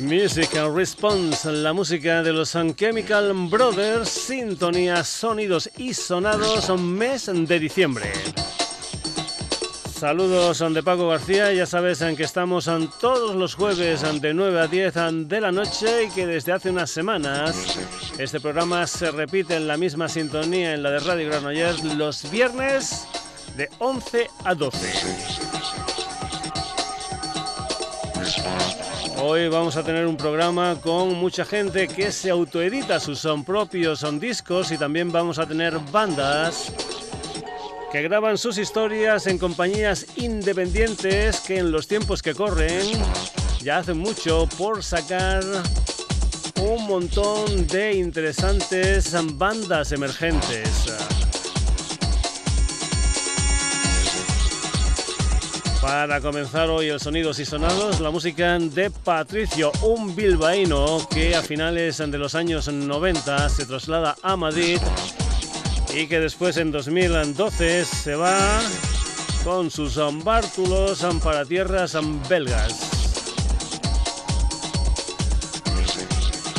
Music Response, la música de los Chemical Brothers, sintonía, sonidos y sonados, mes de diciembre. Saludos de Paco García, ya sabes en que estamos todos los jueves de 9 a 10 de la noche y que desde hace unas semanas este programa se repite en la misma sintonía en la de Radio Granollers los viernes de 11 a 12. Hoy vamos a tener un programa con mucha gente que se autoedita sus son propios son discos y también vamos a tener bandas que graban sus historias en compañías independientes que en los tiempos que corren ya hacen mucho por sacar un montón de interesantes bandas emergentes. Para comenzar hoy el Sonidos y Sonados, la música de Patricio, un bilbaíno que a finales de los años 90 se traslada a Madrid y que después en 2012 se va con sus bártulos para tierras belgas.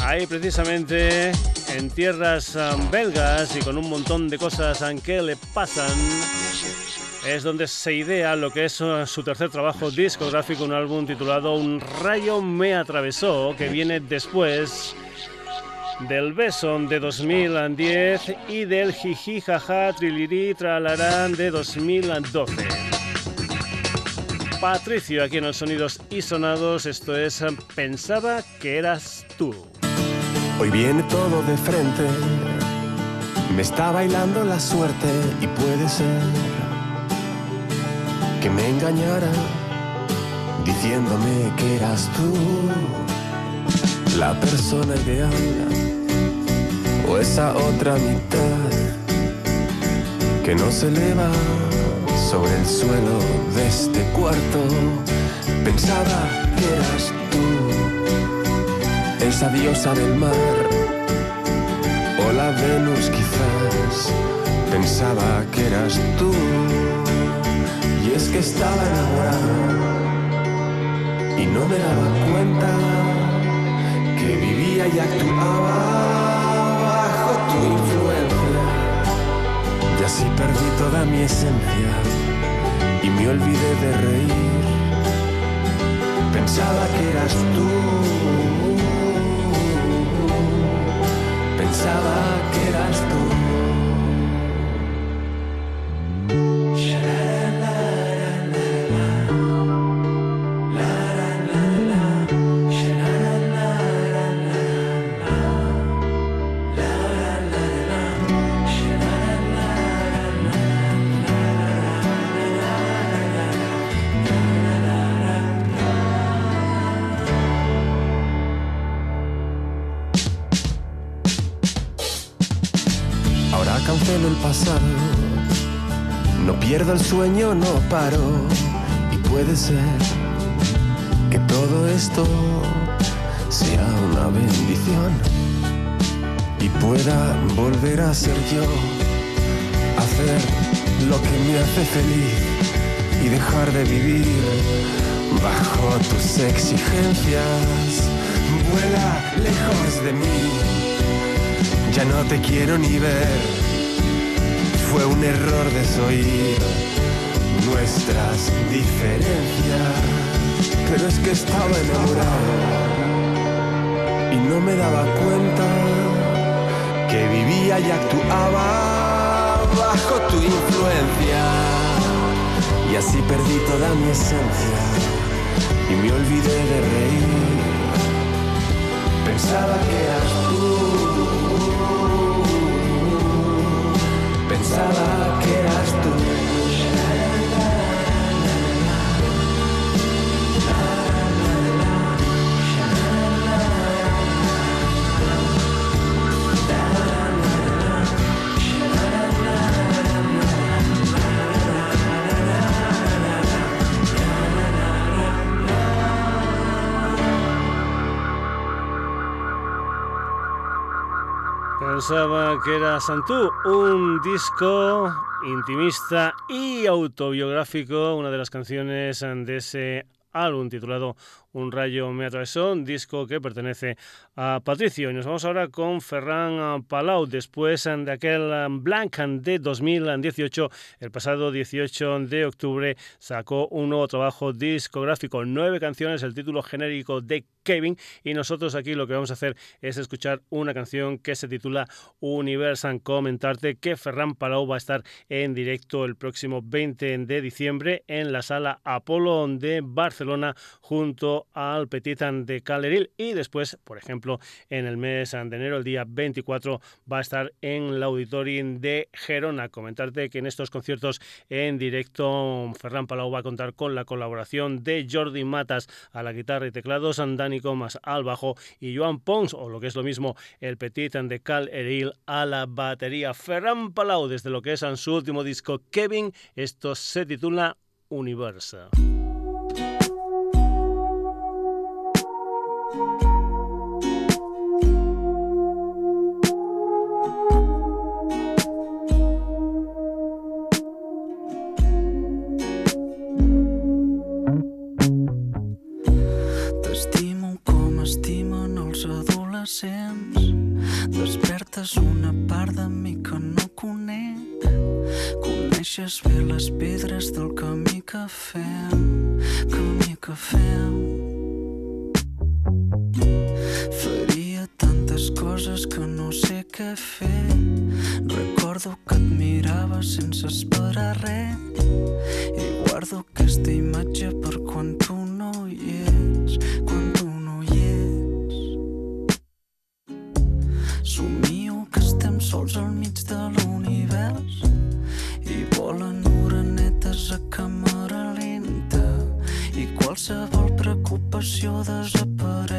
Ahí precisamente en tierras belgas y con un montón de cosas que le pasan es donde se idea lo que es uh, su tercer trabajo discográfico, un álbum titulado Un rayo me atravesó, que viene después del beso de 2010 y del jiji jaja triliri tralarán de 2012. Patricio aquí en los sonidos y sonados, esto es Pensaba que eras tú. Hoy viene todo de frente, me está bailando la suerte y puede ser que me engañara diciéndome que eras tú la persona ideal o esa otra mitad que no se eleva sobre el suelo de este cuarto. Pensaba que eras tú, esa diosa del mar o la Venus quizás. Pensaba que eras tú que estaba enamorado y no me daba cuenta que vivía y actuaba bajo tu influencia. Y así perdí toda mi esencia y me olvidé de reír. Pensaba que eras tú. Pensaba que sueño, no paro. Y puede ser que todo esto sea una bendición. Y pueda volver a ser yo. Hacer lo que me hace feliz. Y dejar de vivir bajo tus exigencias. Vuela lejos de mí. Ya no te quiero ni ver fue un error desoír nuestras diferencias, pero es que estaba enamorado y no me daba cuenta que vivía y actuaba bajo tu influencia. Y así perdí toda mi esencia y me olvidé de reír. Pensaba que eras tú pensaba que eras pensaba que era Santú, un disco intimista y autobiográfico, una de las canciones de ese álbum titulado Un rayo me atravesó, disco que pertenece a Patricio. Y nos vamos ahora con Ferran Palau, después de aquel Blank de 2018, el pasado 18 de octubre sacó un nuevo trabajo discográfico, nueve canciones, el título genérico de Kevin y nosotros aquí lo que vamos a hacer es escuchar una canción que se titula Universan. Comentarte que Ferran Palau va a estar en directo el próximo 20 de diciembre en la sala Apolo de Barcelona junto al Petitan de Caleril y después, por ejemplo, en el mes de enero, el día 24, va a estar en el Auditorium de Gerona. Comentarte que en estos conciertos en directo Ferran Palau va a contar con la colaboración de Jordi Matas a la guitarra y teclados, Dani Comas al bajo y Joan Pons, o lo que es lo mismo, el Petit de Cal Eril a la batería. Ferran Palau, desde lo que es en su último disco Kevin, esto se titula Universa. Despertes una part de mi que no conec. Coneixes bé les pedres del camí que fem, camí que fem. Faria tantes coses que no sé què fer. Recordo que et mirava sense esperar res i guardo aquesta imatge sols al mig de l'univers i volen orenetes a càmera lenta i qualsevol preocupació desapareix.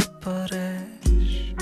zapareš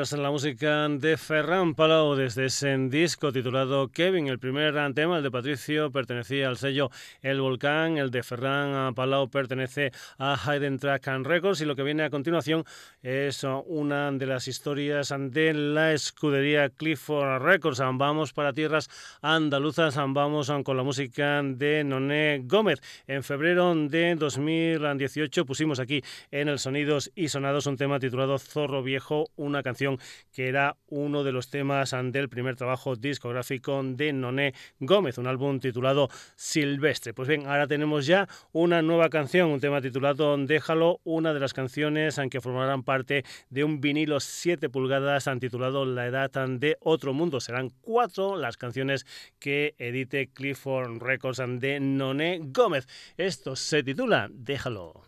Universe, la música de Ferran Palau desde ese disco titulado Kevin. El primer tema, el de Patricio, pertenecía al sello El Volcán. El de Ferran Palau pertenece a Hayden Track and Records. Y lo que viene a continuación es una de las historias de la escudería Clifford Records. Vamos para tierras andaluzas. Vamos con la música de Noné Gómez. En febrero de 2018 pusimos aquí en el Sonidos y Sonados un tema titulado Zorro Viejo una canción que era uno de los temas del primer trabajo discográfico de Noné Gómez, un álbum titulado Silvestre. Pues bien, ahora tenemos ya una nueva canción, un tema titulado Déjalo, una de las canciones que formarán parte de un vinilo 7 pulgadas titulado La Edad de Otro Mundo. Serán cuatro las canciones que edite Clifford Records de Noné Gómez. Esto se titula Déjalo.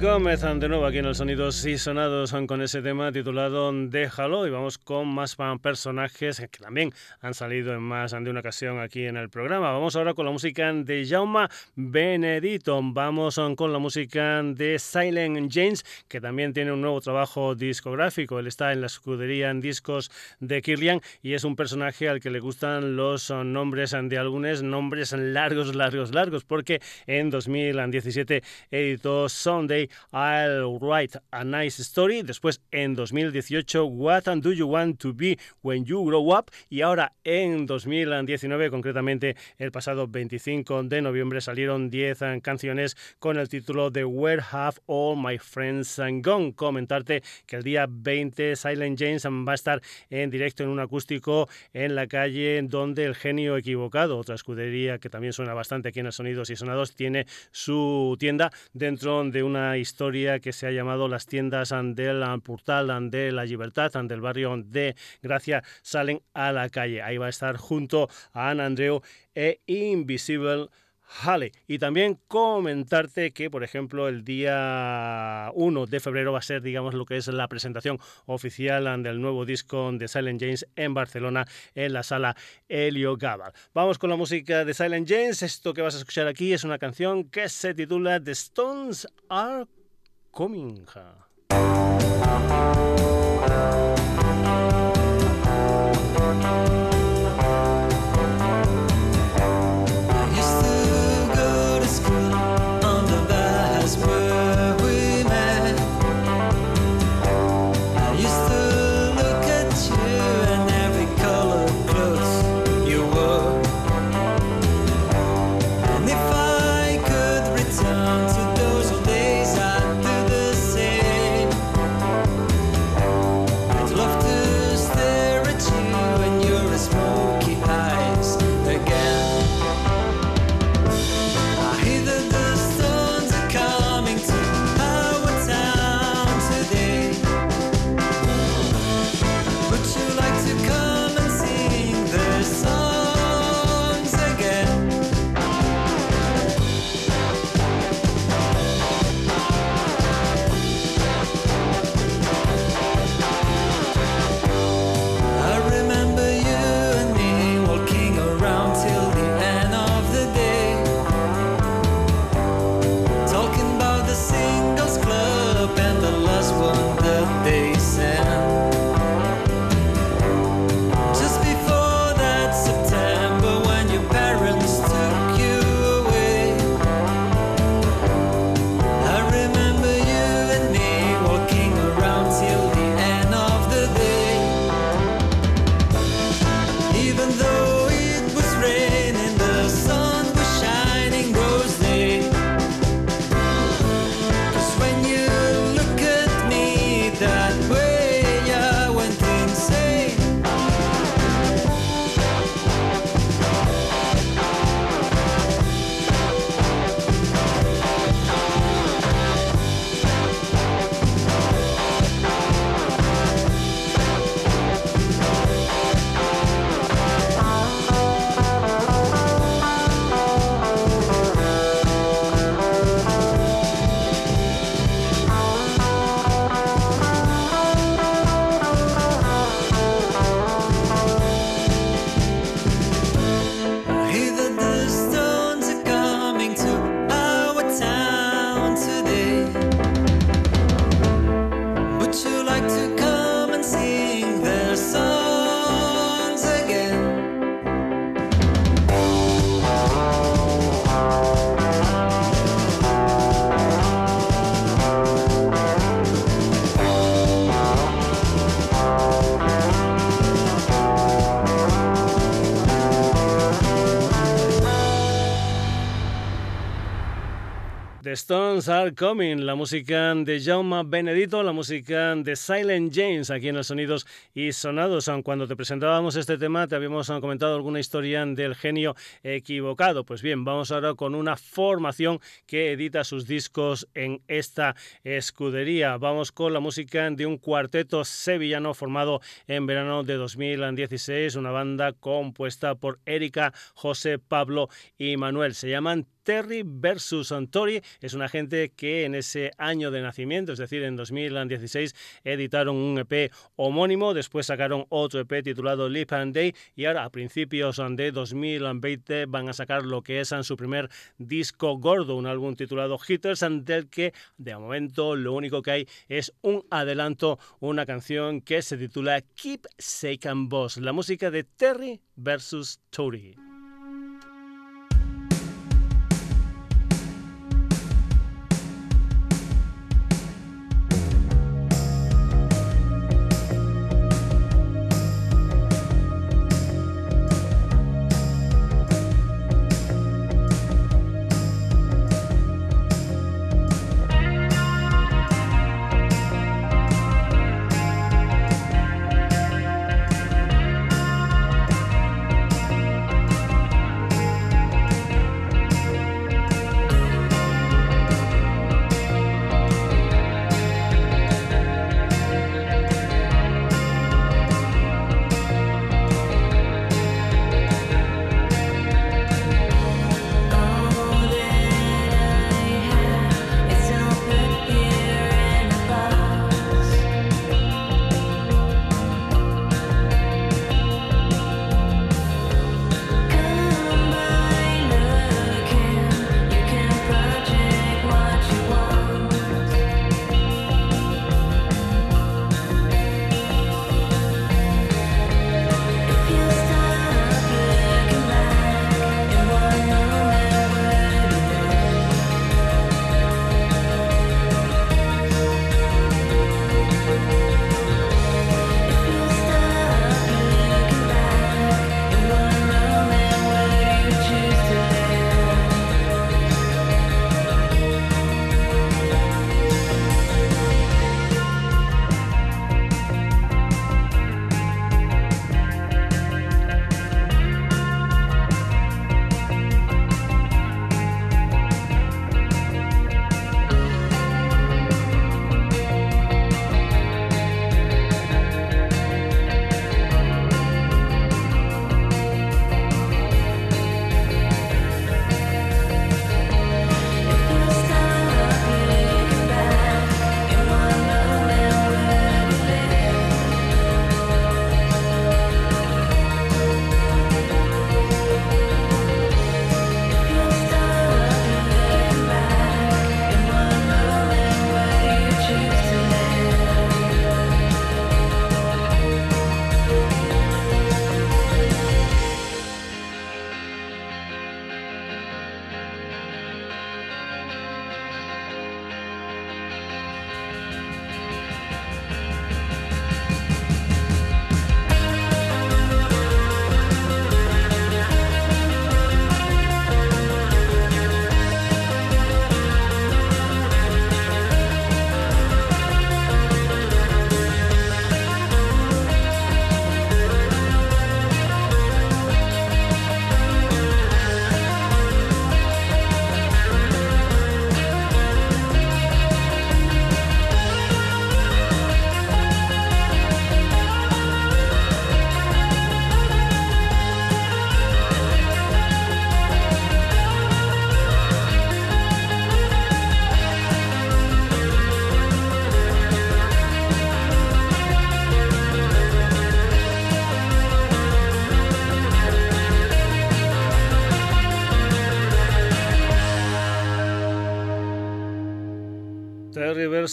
Gómez, de nuevo aquí en el Sonidos y Sonados con ese tema titulado Déjalo y vamos con más personajes que también han salido en más de una ocasión aquí en el programa. Vamos ahora con la música de Jaume Benedito, vamos con la música de Silent James que también tiene un nuevo trabajo discográfico. Él está en la escudería en discos de Kirlian y es un personaje al que le gustan los nombres de álbumes, nombres largos, largos, largos, porque en 2017 editó Sunday I'll Write a Nice Story, después en 2018 What Do You Want to Be When You Grow Up y ahora en 2019, concretamente el pasado 25 de noviembre, salieron 10 canciones con el título de Where Have All My Friends Gone. Comentarte que el día 20 Silent James va a estar en directo en un acústico en la calle donde el genio equivocado, otra escudería que también suena bastante aquí en el Sonidos y Sonados, tiene su tienda dentro de una historia que se ha llamado Las tiendas del Portal de la Libertad, del barrio de Gracia, salen a la calle. Ahí va a estar junto a Ana Andreu e Invisible Hale. Y también comentarte que, por ejemplo, el día 1 de febrero va a ser, digamos, lo que es la presentación oficial del nuevo disco de Silent James en Barcelona, en la sala Helio Gabal. Vamos con la música de Silent James. Esto que vas a escuchar aquí es una canción que se titula The Stones Are Coming. La música de Jaume Benedito, la música de Silent James, aquí en los Sonidos y Sonados. Cuando te presentábamos este tema, te habíamos comentado alguna historia del genio equivocado. Pues bien, vamos ahora con una formación que edita sus discos en esta escudería. Vamos con la música de un cuarteto sevillano formado en verano de 2016, una banda compuesta por Erika, José, Pablo y Manuel. Se llaman Terry versus Santori es una gente que en ese año de nacimiento, es decir, en 2016, editaron un EP homónimo, después sacaron otro EP titulado Live and Day y ahora a principios de 2020 van a sacar lo que es su primer disco gordo, un álbum titulado Hitters, del que de momento lo único que hay es un adelanto, una canción que se titula Keep and Boss, la música de Terry versus Tori.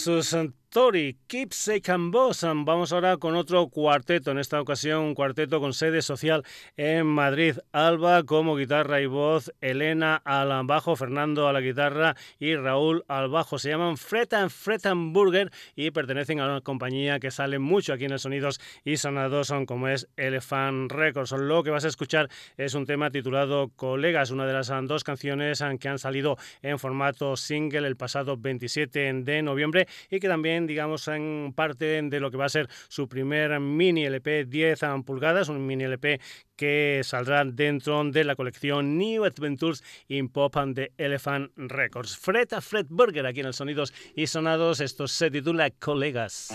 Versus Story, Keepsake and Boss. Vamos ahora con otro cuarteto, en esta ocasión un cuarteto con sede social en Madrid. Alba como guitarra y voz, Elena al bajo, Fernando a la guitarra y Raúl al bajo. Se llaman Fred and Fred and Burger y pertenecen a una compañía que sale mucho aquí en el Sonidos y Sonados, son como es Elephant Records. Lo que vas a escuchar es un tema titulado Colegas, una de las dos canciones que han salido en formato single el pasado 27 de noviembre y que también digamos, en parte de lo que va a ser su primer mini LP 10 pulgadas, un mini LP que saldrá dentro de la colección New Adventures in Pop and the Elephant Records. Fred a Fred Burger aquí en el Sonidos y Sonados, esto se titula Colegas.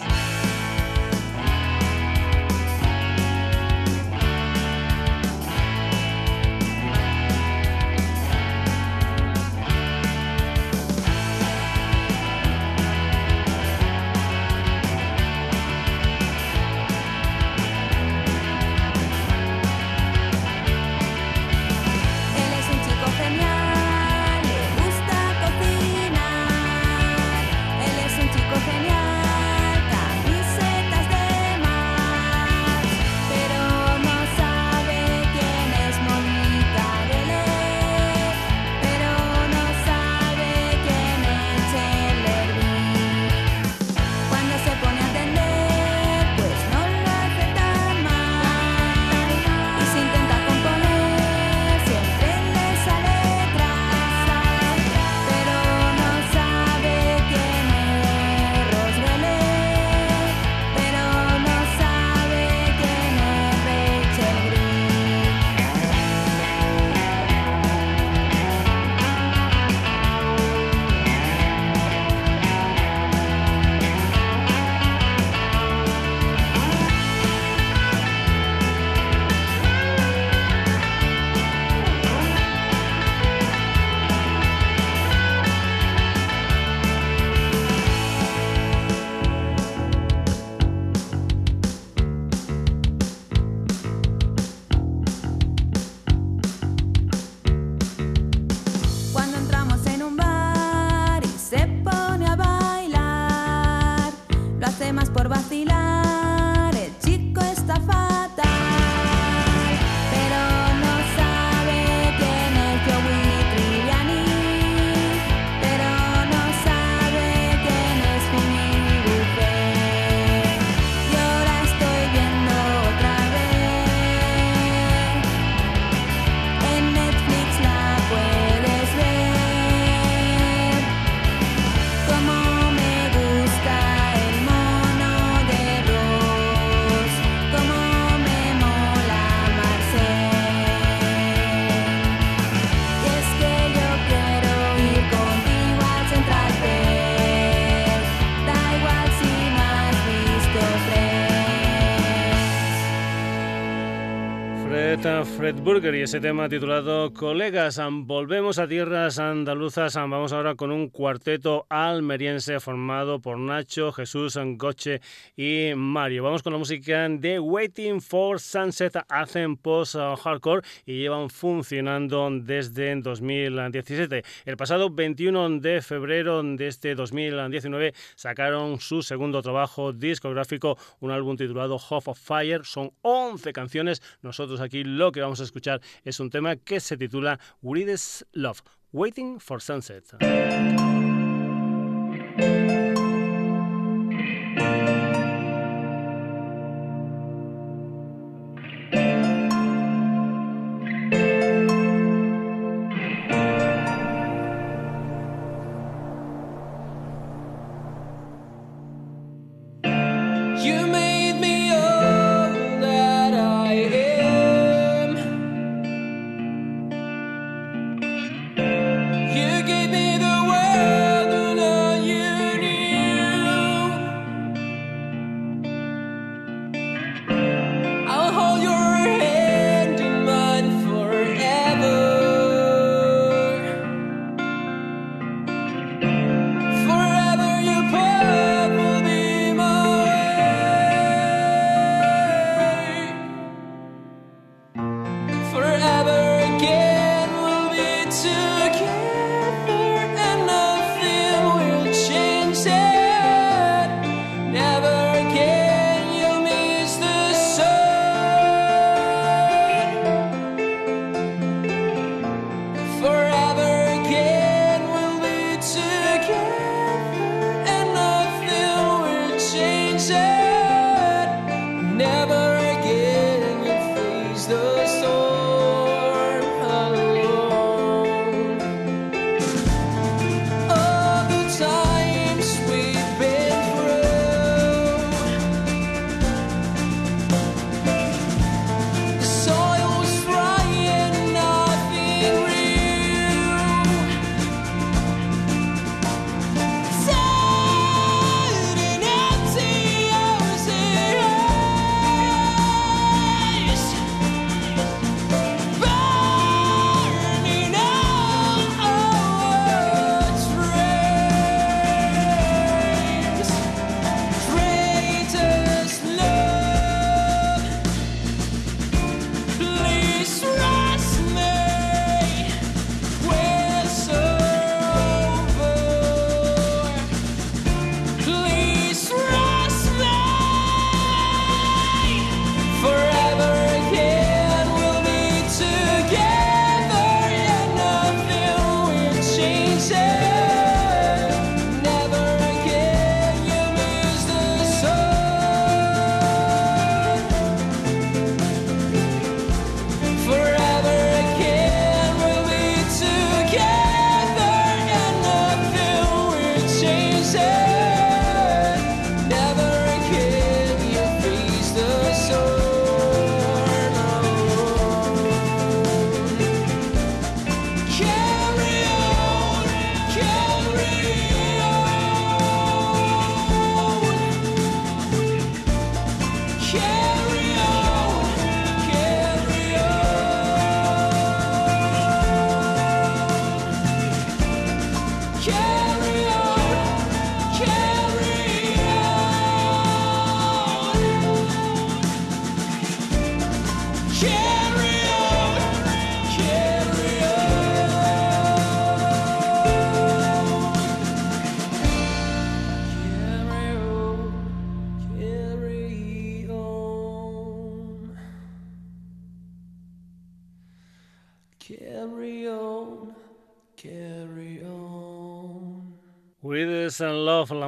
Fred Burger y ese tema titulado Colegas. Volvemos a tierras andaluzas. Vamos ahora con un cuarteto almeriense formado por Nacho, Jesús, Goche y Mario. Vamos con la música de Waiting for Sunset. Hacen post-hardcore y llevan funcionando desde 2017. El pasado 21 de febrero de este 2019 sacaron su segundo trabajo discográfico, un álbum titulado Half of Fire. Son 11 canciones. Nosotros aquí lo que vamos a escuchar es un tema que se titula Weirdest Love, Waiting for Sunset.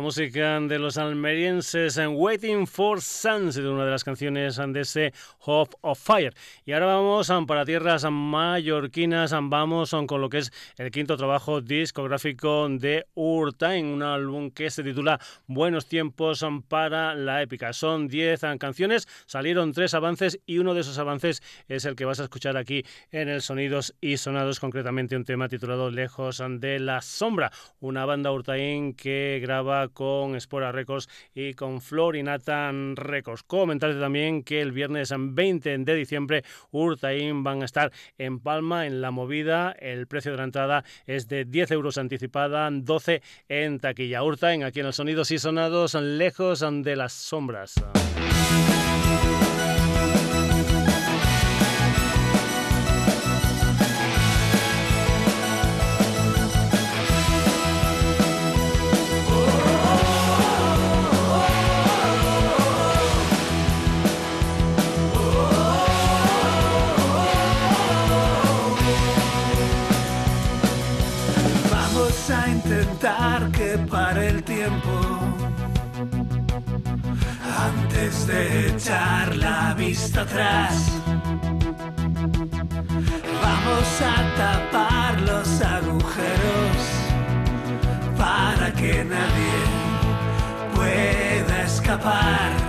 Música de los almerienses en Waiting for Suns, de una de las canciones de ese Hope of Fire. Y ahora vamos para tierras mallorquinas, vamos con lo que es el quinto trabajo discográfico de Urtain, un álbum que se titula Buenos tiempos para la épica. Son 10 canciones, salieron tres avances y uno de esos avances es el que vas a escuchar aquí en el Sonidos y Sonados, concretamente un tema titulado Lejos de la Sombra, una banda Urtain que graba con Spora Records y con Florinata Records. Comentarte también que el viernes 20 de diciembre Urtain van a estar en Palma en la movida. El precio de la entrada es de 10 euros anticipada, 12 en taquilla. Urtain aquí en los sonidos y sonados lejos de las sombras. De echar la vista atrás. Vamos a tapar los agujeros para que nadie pueda escapar.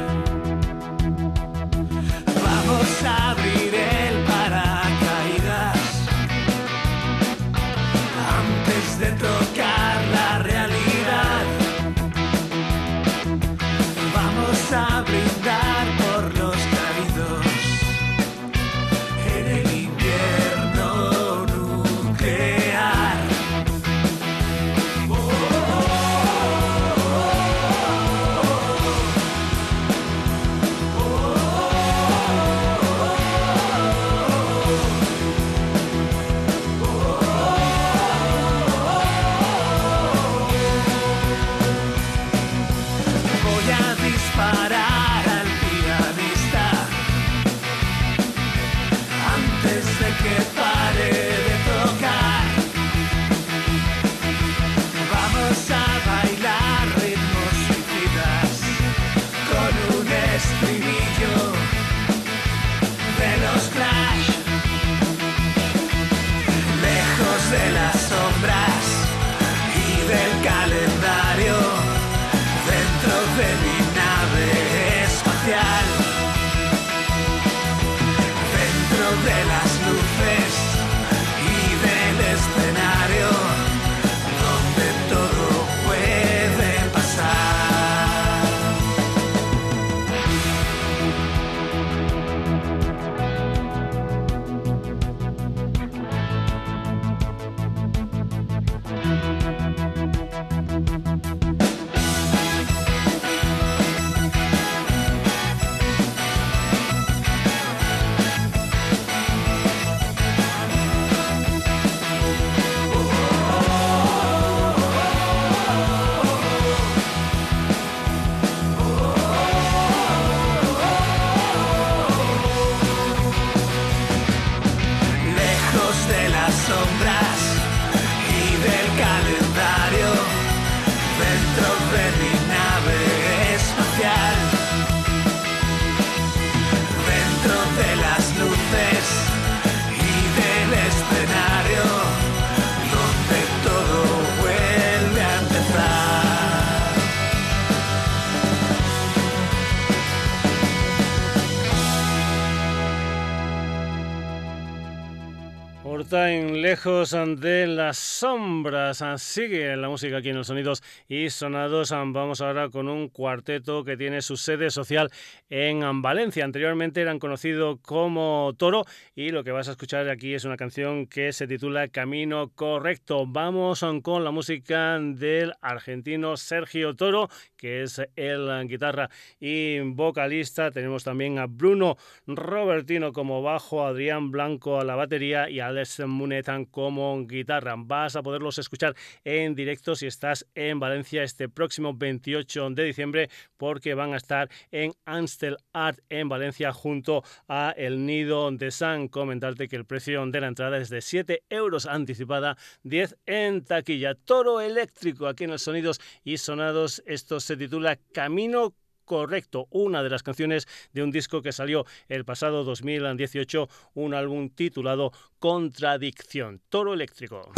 Lejos de las sombras. Sigue la música aquí en los sonidos y sonados. Vamos ahora con un cuarteto que tiene su sede social en Valencia. Anteriormente eran conocidos como Toro y lo que vas a escuchar aquí es una canción que se titula Camino Correcto. Vamos con la música del argentino Sergio Toro que es el guitarra y vocalista. Tenemos también a Bruno Robertino como bajo, Adrián Blanco a la batería y Alex Munetan como guitarra. Vas a poderlos escuchar en directo si estás en Valencia este próximo 28 de diciembre porque van a estar en Anstel Art en Valencia junto a El Nido de San. Comentarte que el precio de la entrada es de 7 euros anticipada, 10 en taquilla. Toro eléctrico aquí en los sonidos y sonados. Esto titula Camino correcto, una de las canciones de un disco que salió el pasado 2018, un álbum titulado Contradicción, Toro Eléctrico.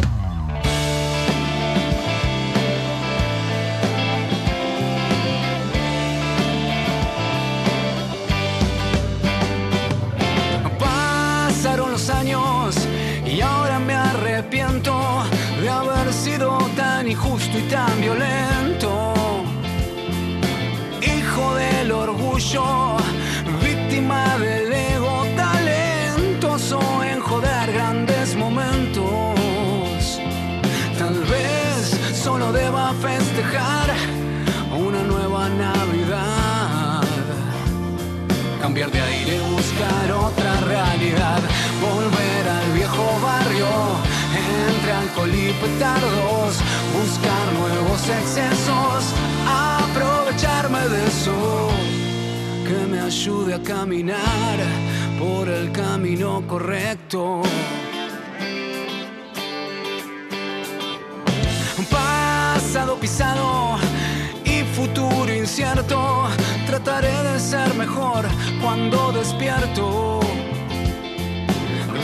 Pasaron los años y ahora me arrepiento de haber sido tan injusto y tan violento víctima del ego, talentoso en joder grandes momentos. Tal vez solo deba festejar una nueva Navidad. Cambiar de aire, buscar otra realidad, volver al viejo barrio entre alcohol y petardos, buscar nuevos excesos, aprovecharme de eso, que me ayude a caminar por el camino correcto. Pasado pisado y futuro incierto, trataré de ser mejor cuando despierto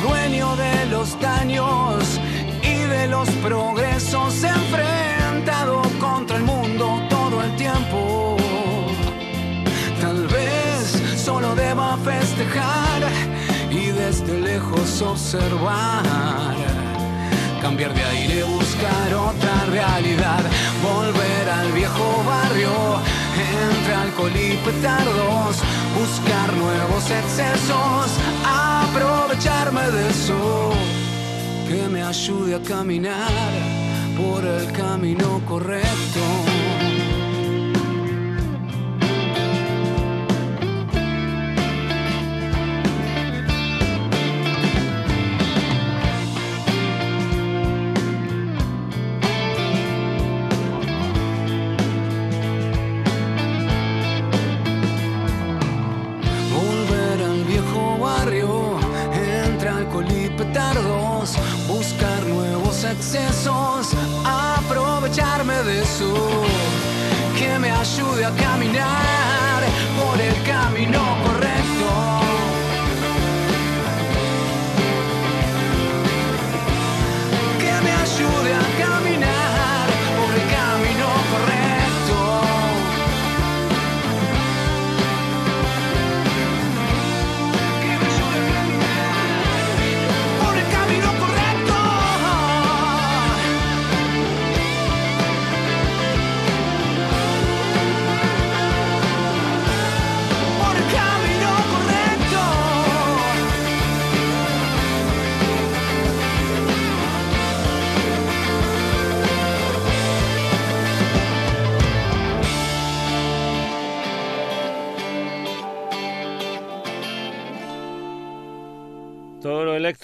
dueño de los daños y de los progresos, enfrentado contra el mundo todo el tiempo. Festejar y desde lejos observar. Cambiar de aire, buscar otra realidad, volver al viejo barrio entre alcohol y petardos, buscar nuevos excesos, aprovecharme de eso, que me ayude a caminar por el camino correcto.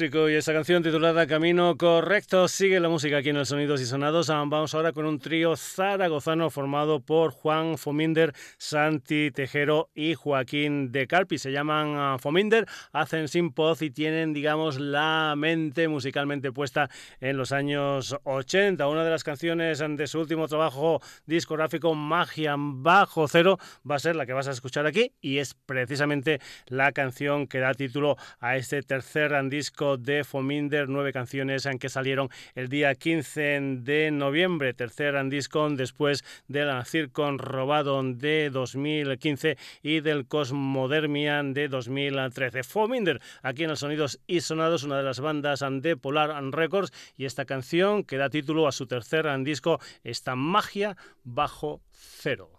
Y esa canción titulada Camino Correcto sigue la música aquí en el Sonidos y Sonados. Ah, vamos ahora con un trío zaragozano formado por Juan Fominder, Santi Tejero y Joaquín de Carpi. Se llaman ah, Fominder, hacen sin poz y tienen, digamos, la mente musicalmente puesta en los años 80. Una de las canciones de su último trabajo discográfico, Magia Bajo Cero, va a ser la que vas a escuchar aquí y es precisamente la canción que da título a este tercer disco de Fominder, nueve canciones en que salieron el día 15 de noviembre, tercer disco después del Circon Robado de 2015 y del Cosmodermian de 2013. Fominder, aquí en los Sonidos y Sonados, una de las bandas de Polar Records, y esta canción que da título a su tercer disco, esta magia bajo cero.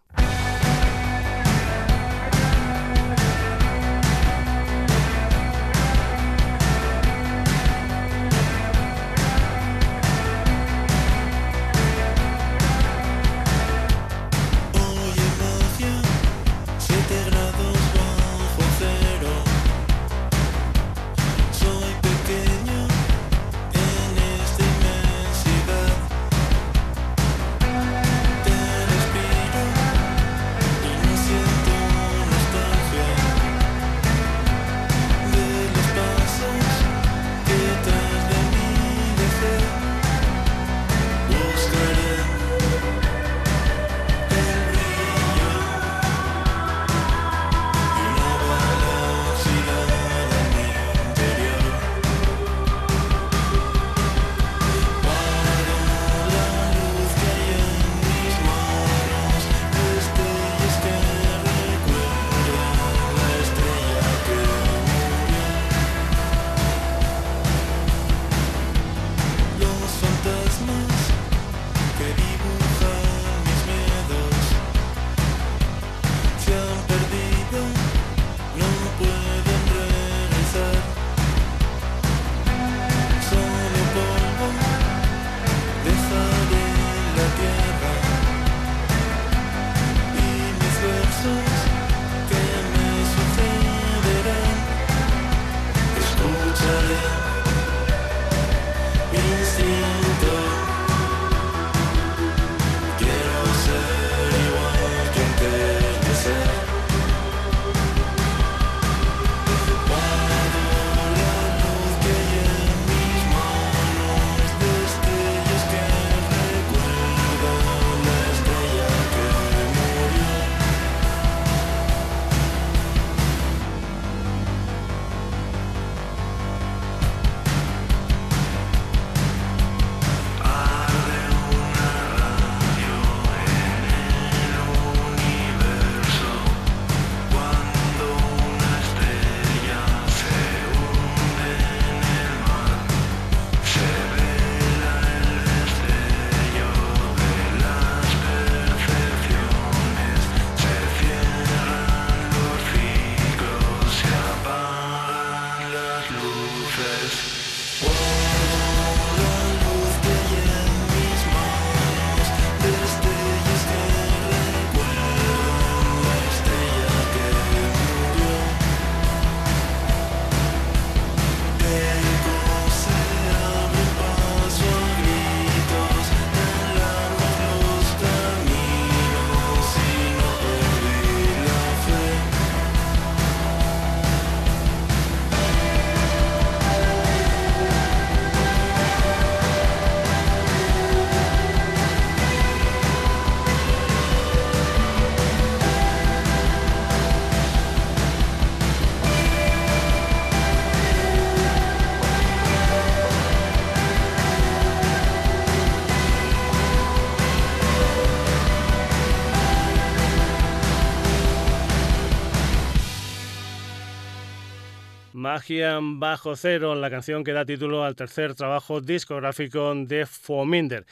Magia Bajo Cero, la canción que da título al tercer trabajo discográfico de Fominder.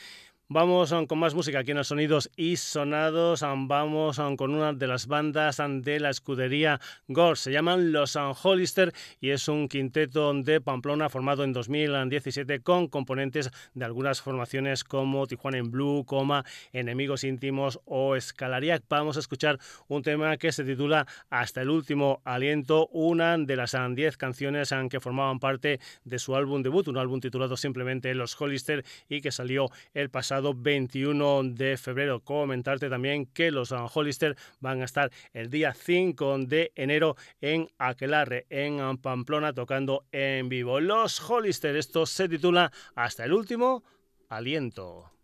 Vamos con más música aquí en los sonidos y sonados. Vamos con una de las bandas de la escudería Gore. Se llaman Los Hollister y es un quinteto de Pamplona formado en 2017 con componentes de algunas formaciones como Tijuana en Blue, Coma, Enemigos Íntimos o Escalariac. Vamos a escuchar un tema que se titula Hasta el último aliento, una de las 10 canciones que formaban parte de su álbum debut, un álbum titulado simplemente Los Hollister y que salió el pasado 21 de febrero. Comentarte también que los Hollister van a estar el día 5 de enero en Aquelarre, en Pamplona, tocando en vivo. Los Hollister, esto se titula Hasta el último aliento. hasta el último aliento.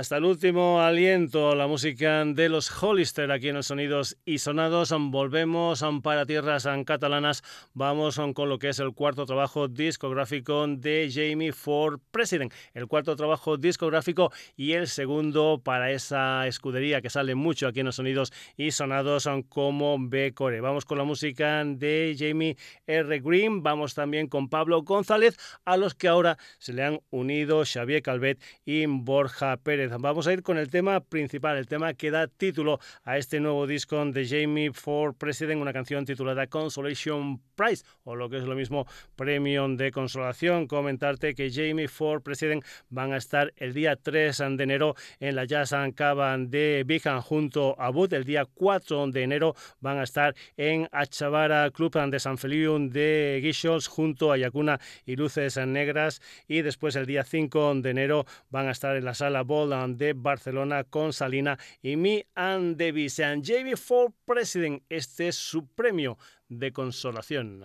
Hasta el último aliento, la música de los Hollister aquí en los Sonidos y Sonados. Volvemos para tierras catalanas. Vamos con lo que es el cuarto trabajo discográfico de Jamie Ford President. El cuarto trabajo discográfico y el segundo para esa escudería que sale mucho aquí en los Sonidos y Sonados como B-Core. Vamos con la música de Jamie R. Green. Vamos también con Pablo González, a los que ahora se le han unido Xavier Calvet y Borja Pérez. Vamos a ir con el tema principal, el tema que da título a este nuevo disco de Jamie Ford President, una canción titulada Consolation Prize, o lo que es lo mismo, Premio de Consolación. Comentarte que Jamie Ford President van a estar el día 3 de enero en la Jazz and Caban de Bijan junto a Bud. El día 4 de enero van a estar en Achavara Club de San Feliu de Guixols junto a Yacuna y Luces Negras. Y después el día 5 de enero van a estar en la sala Ball de Barcelona con Salina y Me and the Sean Jamie Ford President. Este es su premio de consolación.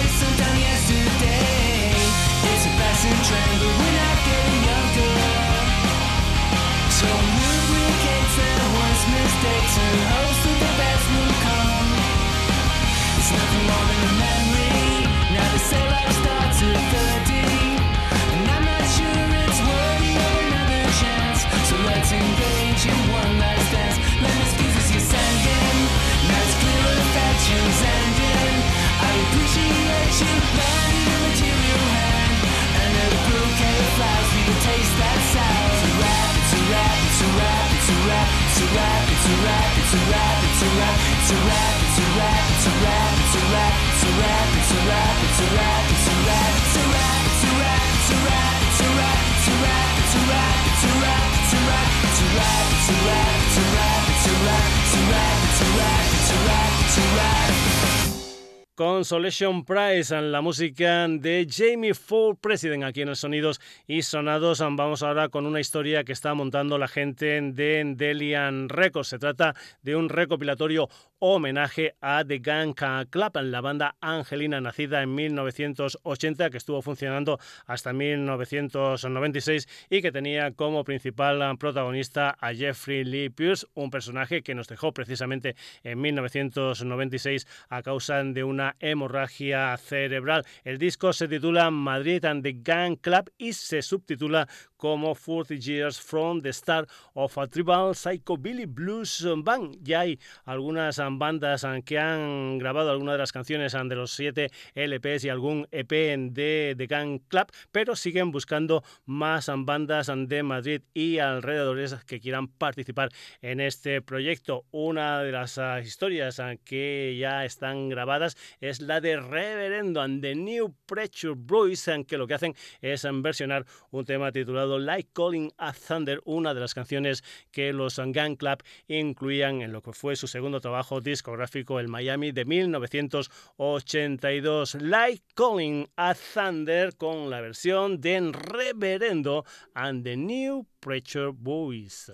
but we're not getting younger. So mistakes and the best come. It's nothing more than a memory. Now they say starts at 30, and I'm not sure it's worthy of another chance. So let's engage in one last dance. Sending. Now it's. I appreciate you. It's a rap, it's a rap, it's a rap, it's a rap, it's a rap, it's a rap, it's a rap, it's a rap, it's a rap. Consolation Prize, la música de Jamie Ford President aquí en el Sonidos y Sonados. Vamos ahora con una historia que está montando la gente de Delian Records. Se trata de un recopilatorio homenaje a The Gang Club, la banda angelina nacida en 1980 que estuvo funcionando hasta 1996 y que tenía como principal protagonista a Jeffrey Lee Pierce, un personaje que nos dejó precisamente en 1996 a causa de una hemorragia cerebral. El disco se titula Madrid and the Gang Club y se subtitula como 40 Years from the Start of a Tribal Psychobilly Blues Band. Ya hay algunas bandas que han grabado algunas de las canciones de los siete LPs y algún EP de The Gang Club, pero siguen buscando más bandas de Madrid y alrededores que quieran participar en este proyecto. Una de las ah, historias que ya están grabadas es la de Reverendo and the New Pressure Boys, que lo que hacen es versionar un tema titulado Like Calling a Thunder, una de las canciones que los Gun Club incluían en lo que fue su segundo trabajo discográfico, el Miami de 1982. Like Calling a Thunder con la versión de Reverendo and the New Preacher Boys.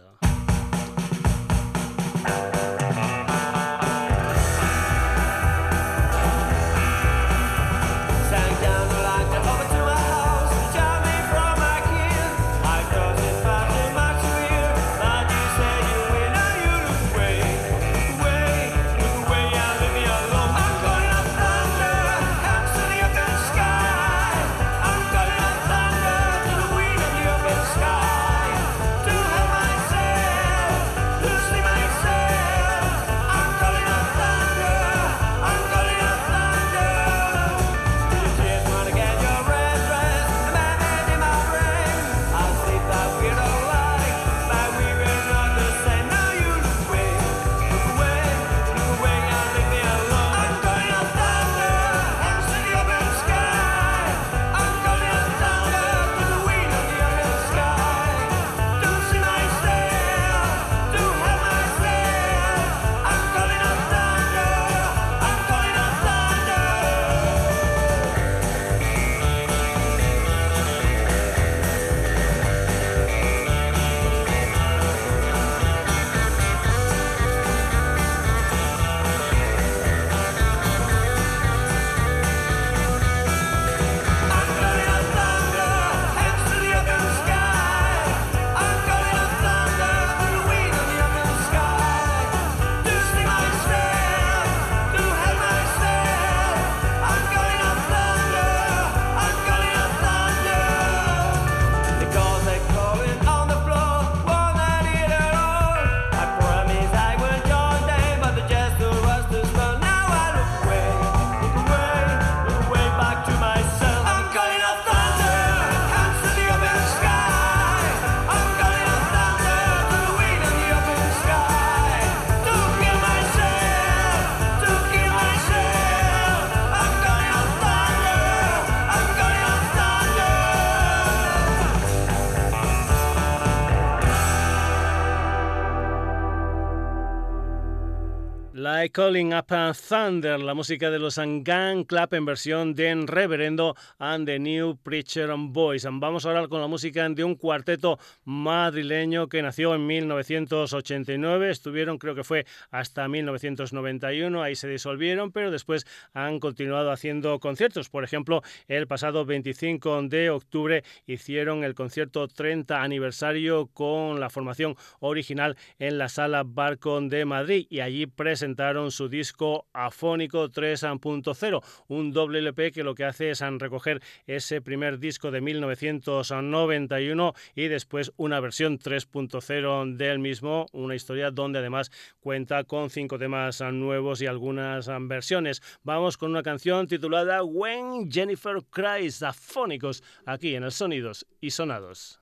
Calling Up Thunder, la música de los Gun Club en versión de Reverendo and the New Preacher Boys. Vamos a hablar con la música de un cuarteto madrileño que nació en 1989. Estuvieron, creo que fue hasta 1991, ahí se disolvieron, pero después han continuado haciendo conciertos. Por ejemplo, el pasado 25 de octubre hicieron el concierto 30 aniversario con la formación original en la sala Barco de Madrid y allí presentaron presentaron su disco Afónico 3.0, un doble LP que lo que hace es recoger ese primer disco de 1991 y después una versión 3.0 del mismo, una historia donde además cuenta con cinco temas nuevos y algunas versiones. Vamos con una canción titulada When Jennifer Cries, Afónicos, aquí en el Sonidos y Sonados.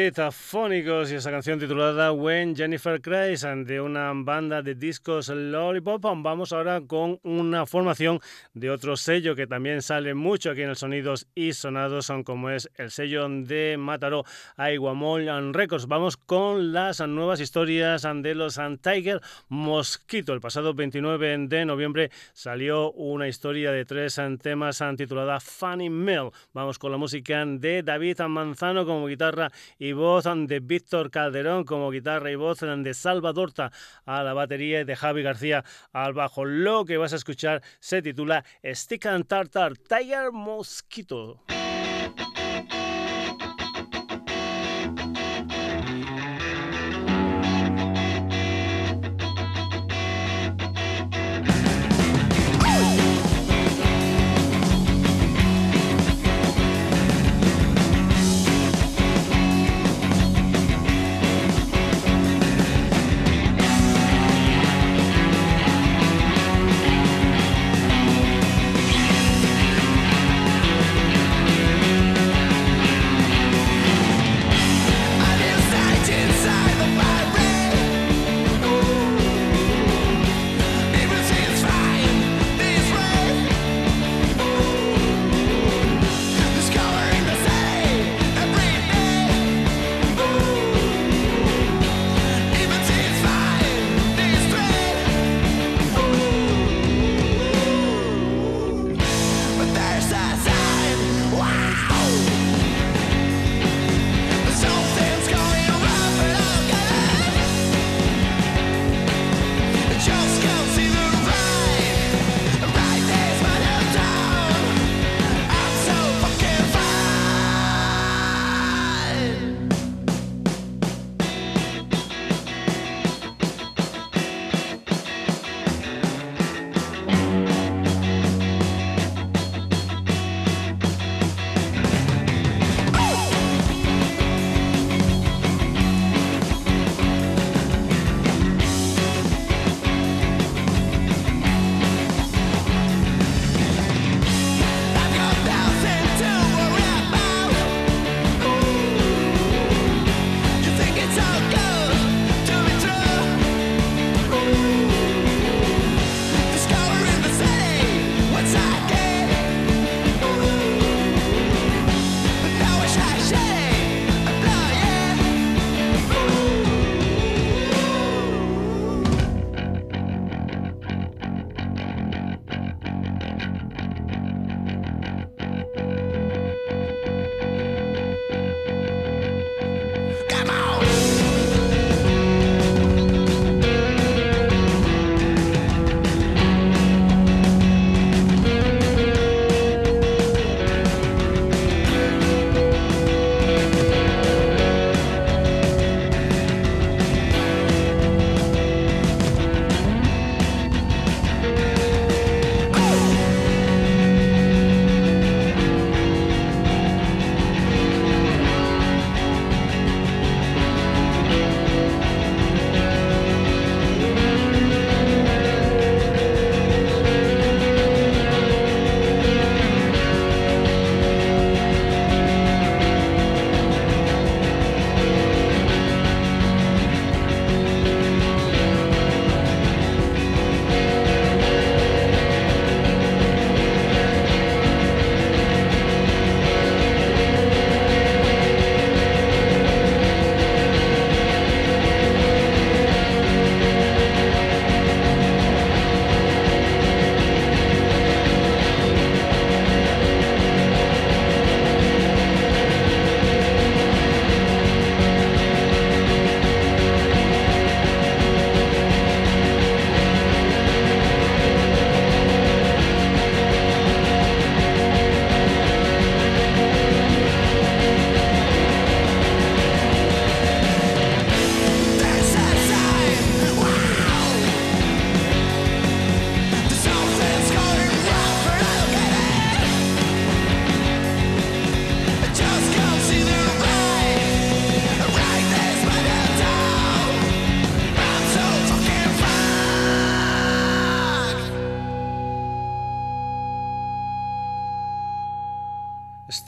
Afónicos y esa canción titulada When Jennifer Cries de una banda de discos Lollipop. Vamos ahora con una formación de otro sello que también sale mucho aquí en el Sonidos y Sonados, son como es el sello de Mataró Aiguamol Records. Vamos con las nuevas historias de los Tiger Mosquito. El pasado 29 de noviembre salió una historia de tres temas titulada Funny Mill. Vamos con la música de David Manzano como guitarra y voz de Víctor Calderón como guitarra y voz de Salvador a la batería y de Javi García al bajo. Lo que vas a escuchar se titula Stick and Tartar Tiger Mosquito.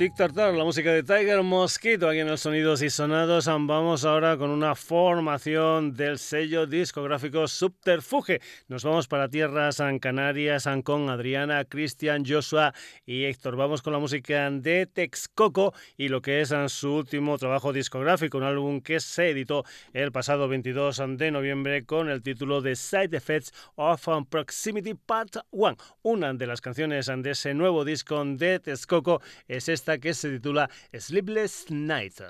Stick Tartar, la música de Tiger Mosquito aquí en el Sonidos y Sonados. Vamos ahora con una formación del sello discográfico Subterfuge. Nos vamos para tierras San Canarias, con Adriana, Cristian, Joshua y Héctor. Vamos con la música de Texcoco y lo que es su último trabajo discográfico, un álbum que se editó el pasado 22 de noviembre con el título de Side Effects of Proximity Part 1. Una de las canciones de ese nuevo disco de Texcoco es esta que se titula Sleepless Night.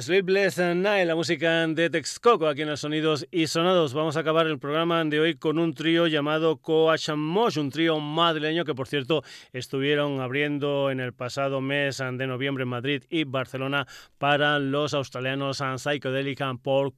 Sleepless Night, la música de Texcoco aquí en los Sonidos y Sonados. Vamos a acabar el programa de hoy con un trío llamado Coachamos, un trío madrileño que por cierto estuvieron abriendo en el pasado mes de noviembre en Madrid y Barcelona para los australianos Psychedelic por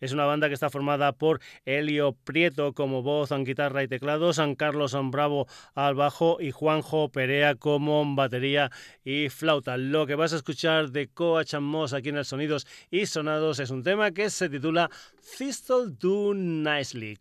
Es una banda que está formada por Elio Prieto como voz, guitarra y teclado, San Carlos Bravo al bajo y Juanjo Perea como batería y flauta. Lo que vas a escuchar de Coach aquí en el Sonidos y Sonados es un tema que se titula Thistle Do Nicely,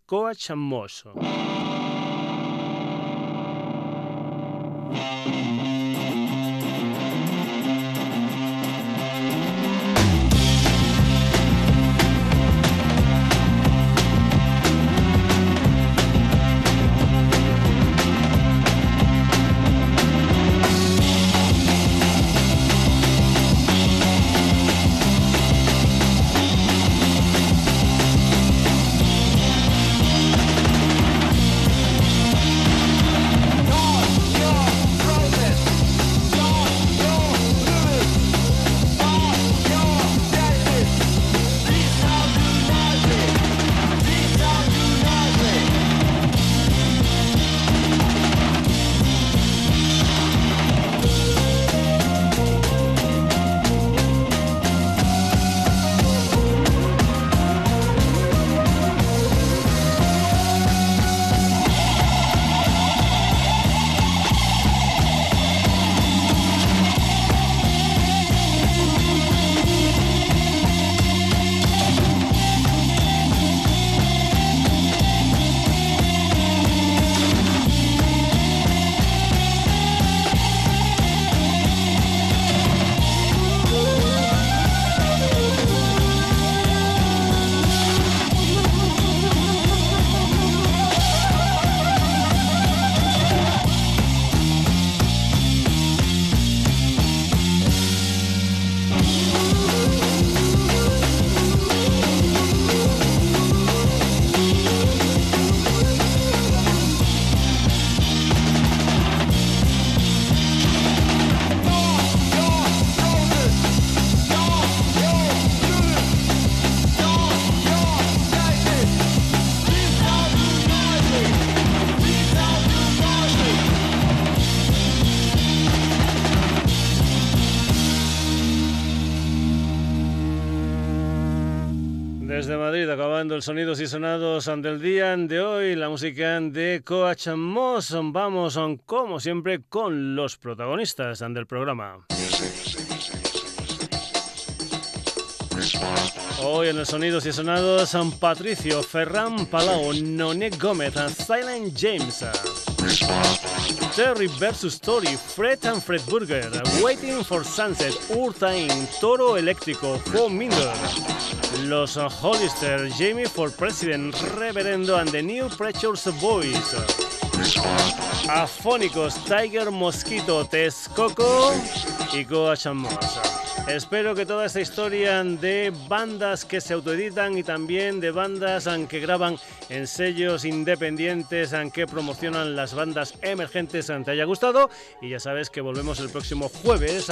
Coach sonidos y sonados del día de hoy, la música de Coach Moss. Vamos, como siempre, con los protagonistas del programa. Hoy en los sonidos y sonados, San Patricio, Ferran Palau, None Gómez, Silent James. Terry vs. Tori, Fred and Fred Burger, Waiting for Sunset, Urtain, Toro Eléctrico, Paul Minder, Los Hollister, Jamie for President, Reverendo and the New Pressures Boys, Afónicos, Tiger Mosquito, Texcoco y Goa Espero que toda esta historia de bandas que se autoeditan y también de bandas que graban en sellos independientes que promocionan las bandas emergentes te haya gustado y ya sabes que volvemos el próximo jueves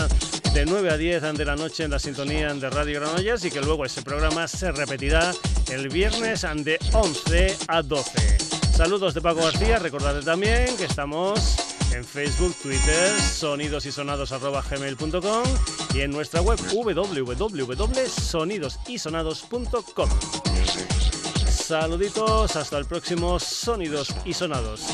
de 9 a 10 de la noche en la sintonía de Radio Granollers y que luego ese programa se repetirá el viernes de 11 a 12. Saludos de Paco García, recordad también que estamos en Facebook, Twitter, sonidosysonados.gmail.com y en nuestra web www.sonidosysonados.com. Saluditos, hasta el próximo Sonidos y Sonados.